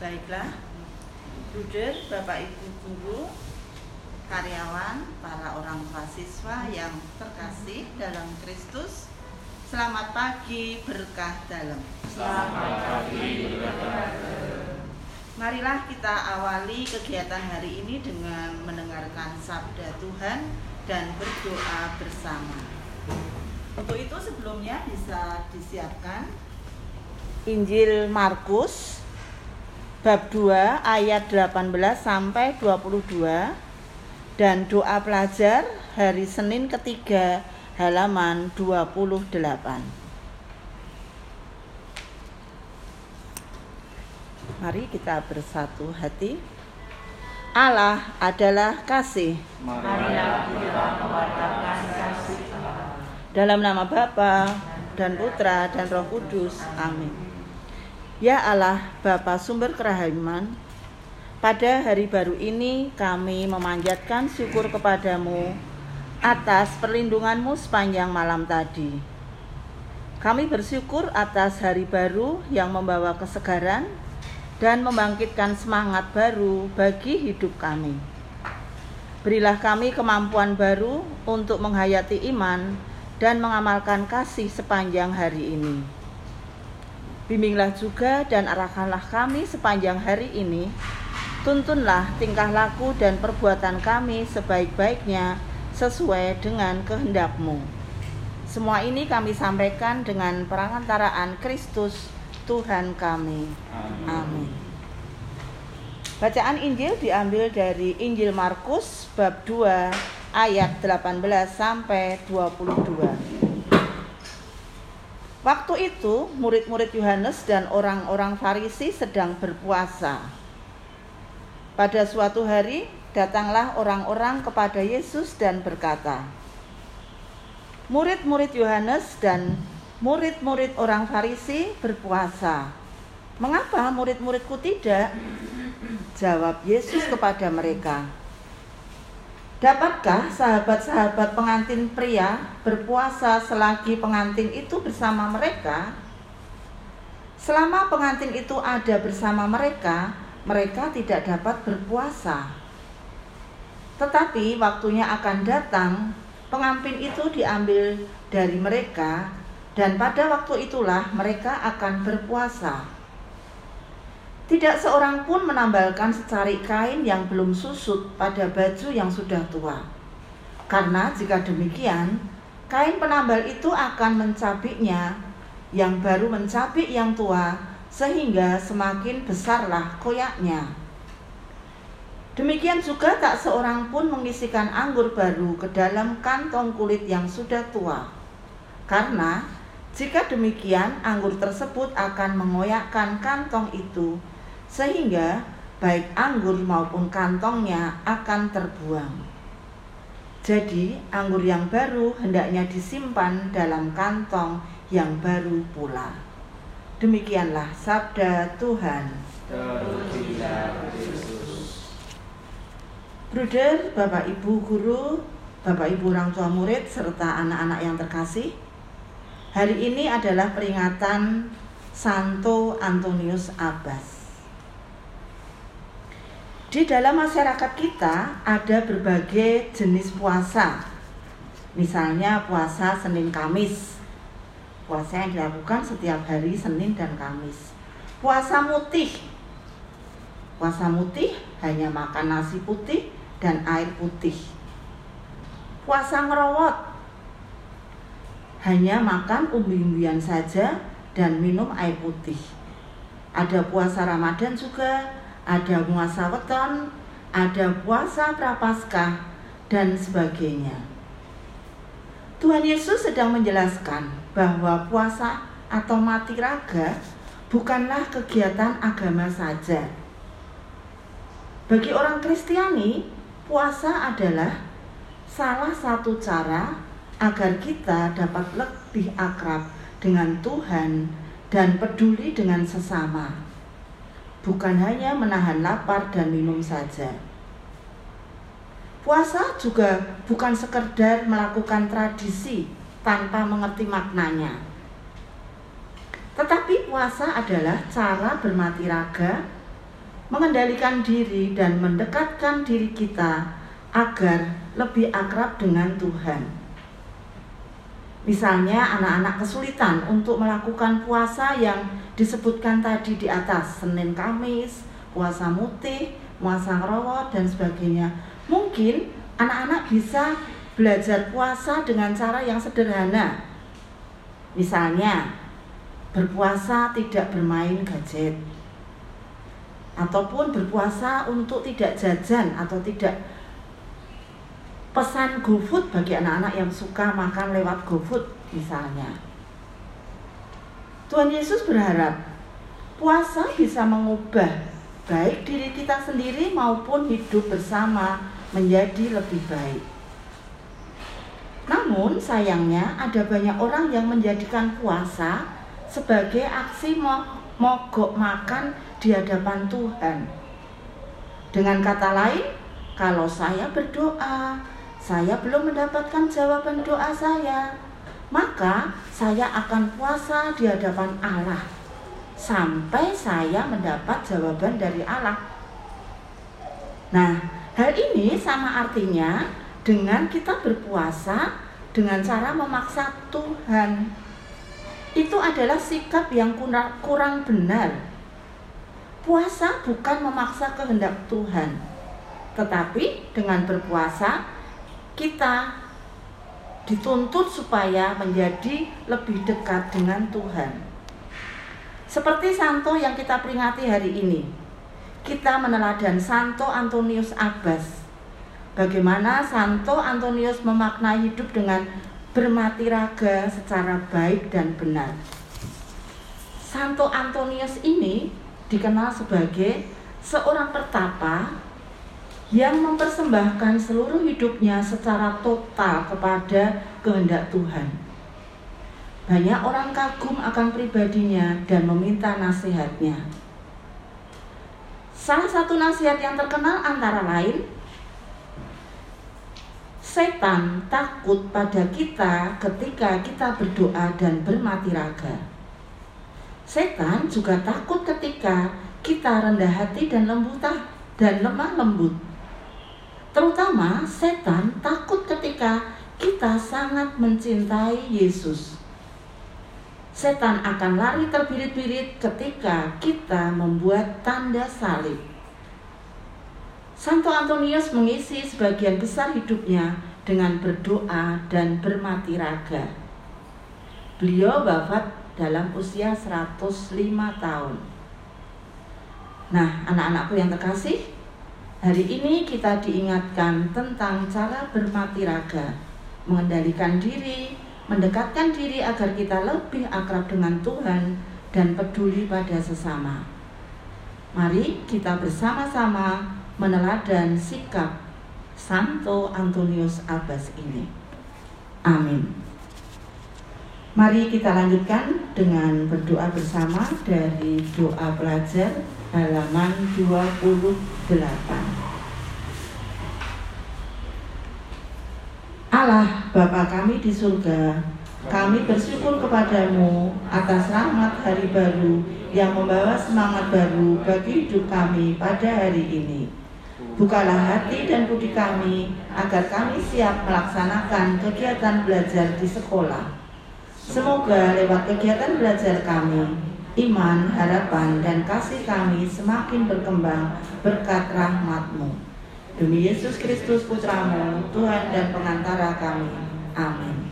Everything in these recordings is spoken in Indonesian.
Baiklah, Bruder, Bapak Ibu guru, karyawan, para orang tua siswa yang terkasih dalam Kristus, selamat pagi berkah dalam. Selamat pagi berkah Marilah kita awali kegiatan hari ini dengan mendengarkan sabda Tuhan dan berdoa bersama. Untuk itu sebelumnya bisa disiapkan Injil Markus bab 2 ayat 18 sampai 22 dan doa pelajar hari Senin ketiga halaman 28. Mari kita bersatu hati. Allah adalah kasih. Marilah kita mewartakan kasih Allah. Dalam nama Bapa dan Putra dan Roh Kudus. Amin. Ya Allah, Bapa sumber kerahiman, pada hari baru ini kami memanjatkan syukur kepadamu atas perlindunganmu sepanjang malam tadi. Kami bersyukur atas hari baru yang membawa kesegaran dan membangkitkan semangat baru bagi hidup kami. Berilah kami kemampuan baru untuk menghayati iman dan mengamalkan kasih sepanjang hari ini. Bimbinglah juga dan arahkanlah kami sepanjang hari ini. Tuntunlah tingkah laku dan perbuatan kami sebaik-baiknya sesuai dengan kehendakmu. Semua ini kami sampaikan dengan perangantaraan Kristus Tuhan kami. Amin. Bacaan Injil diambil dari Injil Markus bab 2 ayat 18 sampai 22. Waktu itu murid-murid Yohanes dan orang-orang Farisi sedang berpuasa. Pada suatu hari datanglah orang-orang kepada Yesus dan berkata, Murid-murid Yohanes dan murid-murid orang Farisi berpuasa. Mengapa murid-muridku tidak? Jawab Yesus kepada mereka. Dapatkah sahabat-sahabat pengantin pria berpuasa selagi pengantin itu bersama mereka? Selama pengantin itu ada bersama mereka, mereka tidak dapat berpuasa. Tetapi waktunya akan datang, pengantin itu diambil dari mereka dan pada waktu itulah mereka akan berpuasa. Tidak seorang pun menambalkan secari kain yang belum susut pada baju yang sudah tua. Karena jika demikian, kain penambal itu akan mencabiknya, yang baru mencabik yang tua, sehingga semakin besarlah koyaknya. Demikian juga tak seorang pun mengisikan anggur baru ke dalam kantong kulit yang sudah tua. Karena jika demikian, anggur tersebut akan mengoyakkan kantong itu, sehingga baik anggur maupun kantongnya akan terbuang. Jadi, anggur yang baru hendaknya disimpan dalam kantong yang baru pula. Demikianlah sabda Tuhan. Bruder, Bapak Ibu guru, Bapak Ibu orang tua murid serta anak-anak yang terkasih, Hari ini adalah peringatan Santo Antonius Abbas. Di dalam masyarakat kita ada berbagai jenis puasa. Misalnya puasa Senin Kamis. Puasa yang dilakukan setiap hari Senin dan Kamis. Puasa mutih. Puasa mutih hanya makan nasi putih dan air putih. Puasa ngerowot hanya makan umbi-umbian saja dan minum air putih. Ada puasa Ramadan juga, ada puasa weton, ada puasa prapaskah dan sebagainya. Tuhan Yesus sedang menjelaskan bahwa puasa atau mati raga bukanlah kegiatan agama saja. Bagi orang Kristiani, puasa adalah salah satu cara agar kita dapat lebih akrab dengan Tuhan dan peduli dengan sesama. Bukan hanya menahan lapar dan minum saja. Puasa juga bukan sekedar melakukan tradisi tanpa mengerti maknanya. Tetapi puasa adalah cara bermati raga mengendalikan diri dan mendekatkan diri kita agar lebih akrab dengan Tuhan. Misalnya anak-anak kesulitan untuk melakukan puasa yang disebutkan tadi di atas, Senin Kamis, puasa mutih, puasa ngerawat dan sebagainya. Mungkin anak-anak bisa belajar puasa dengan cara yang sederhana. Misalnya, berpuasa tidak bermain gadget ataupun berpuasa untuk tidak jajan atau tidak pesan GoFood bagi anak-anak yang suka makan lewat GoFood misalnya. Tuhan Yesus berharap puasa bisa mengubah baik diri kita sendiri maupun hidup bersama menjadi lebih baik. Namun sayangnya ada banyak orang yang menjadikan puasa sebagai aksi mogok makan di hadapan Tuhan. Dengan kata lain, kalau saya berdoa, saya belum mendapatkan jawaban doa saya, maka saya akan puasa di hadapan Allah sampai saya mendapat jawaban dari Allah. Nah, hal ini sama artinya dengan kita berpuasa dengan cara memaksa Tuhan. Itu adalah sikap yang kurang benar Puasa bukan memaksa kehendak Tuhan, tetapi dengan berpuasa kita dituntut supaya menjadi lebih dekat dengan Tuhan. Seperti Santo yang kita peringati hari ini, kita meneladan Santo Antonius Abbas. Bagaimana Santo Antonius memaknai hidup dengan bermati raga secara baik dan benar. Santo Antonius ini dikenal sebagai seorang pertapa yang mempersembahkan seluruh hidupnya secara total kepada kehendak Tuhan. Banyak orang kagum akan pribadinya dan meminta nasihatnya. Salah satu nasihat yang terkenal antara lain, setan takut pada kita ketika kita berdoa dan bermati raga. Setan juga takut ketika kita rendah hati dan lembut dan lemah lembut. Terutama setan takut ketika kita sangat mencintai Yesus. Setan akan lari terbirit-birit ketika kita membuat tanda salib. Santo Antonius mengisi sebagian besar hidupnya dengan berdoa dan bermati raga. Beliau wafat dalam usia 105 tahun. Nah, anak-anakku yang terkasih, hari ini kita diingatkan tentang cara bermati raga, mengendalikan diri, mendekatkan diri agar kita lebih akrab dengan Tuhan dan peduli pada sesama. Mari kita bersama-sama meneladan sikap Santo Antonius Abbas ini. Amin. Mari kita lanjutkan dengan berdoa bersama dari doa pelajar halaman 28. Allah Bapa kami di surga, kami bersyukur kepadamu atas rahmat hari baru yang membawa semangat baru bagi hidup kami pada hari ini. Bukalah hati dan budi kami agar kami siap melaksanakan kegiatan belajar di sekolah Semoga lewat kegiatan belajar kami, iman, harapan, dan kasih kami semakin berkembang berkat rahmatmu. Demi Yesus Kristus Putramu, Tuhan dan pengantara kami. Amin.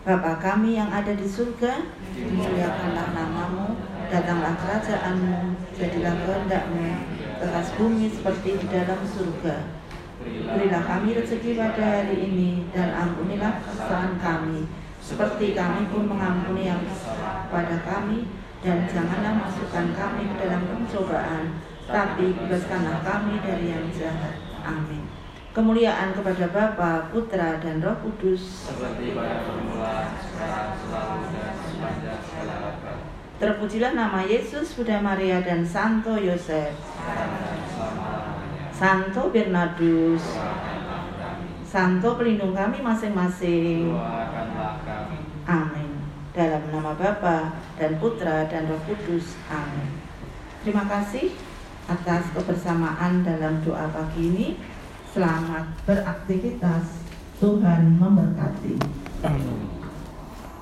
Bapa kami yang ada di surga, dimuliakanlah namamu, datanglah kerajaanmu, jadilah kehendakmu, atas bumi seperti di dalam surga. Berilah kami rezeki pada hari ini, dan ampunilah kesalahan kami, seperti kami pun mengampuni yang pada kami dan janganlah masukkan kami ke dalam pencobaan tapi bebaskanlah kami dari yang jahat amin kemuliaan kepada Bapa, Putra dan Roh Kudus seperti pada permulaan sekarang selalu dan sepanjang segala Terpujilah nama Yesus, Bunda Maria dan Santo Yosef. Santo Bernardus. Santo pelindung kami masing-masing. Amin. Dalam nama Bapa dan Putra dan Roh Kudus. Amin. Terima kasih atas kebersamaan dalam doa pagi ini. Selamat beraktivitas. Tuhan memberkati. Amin.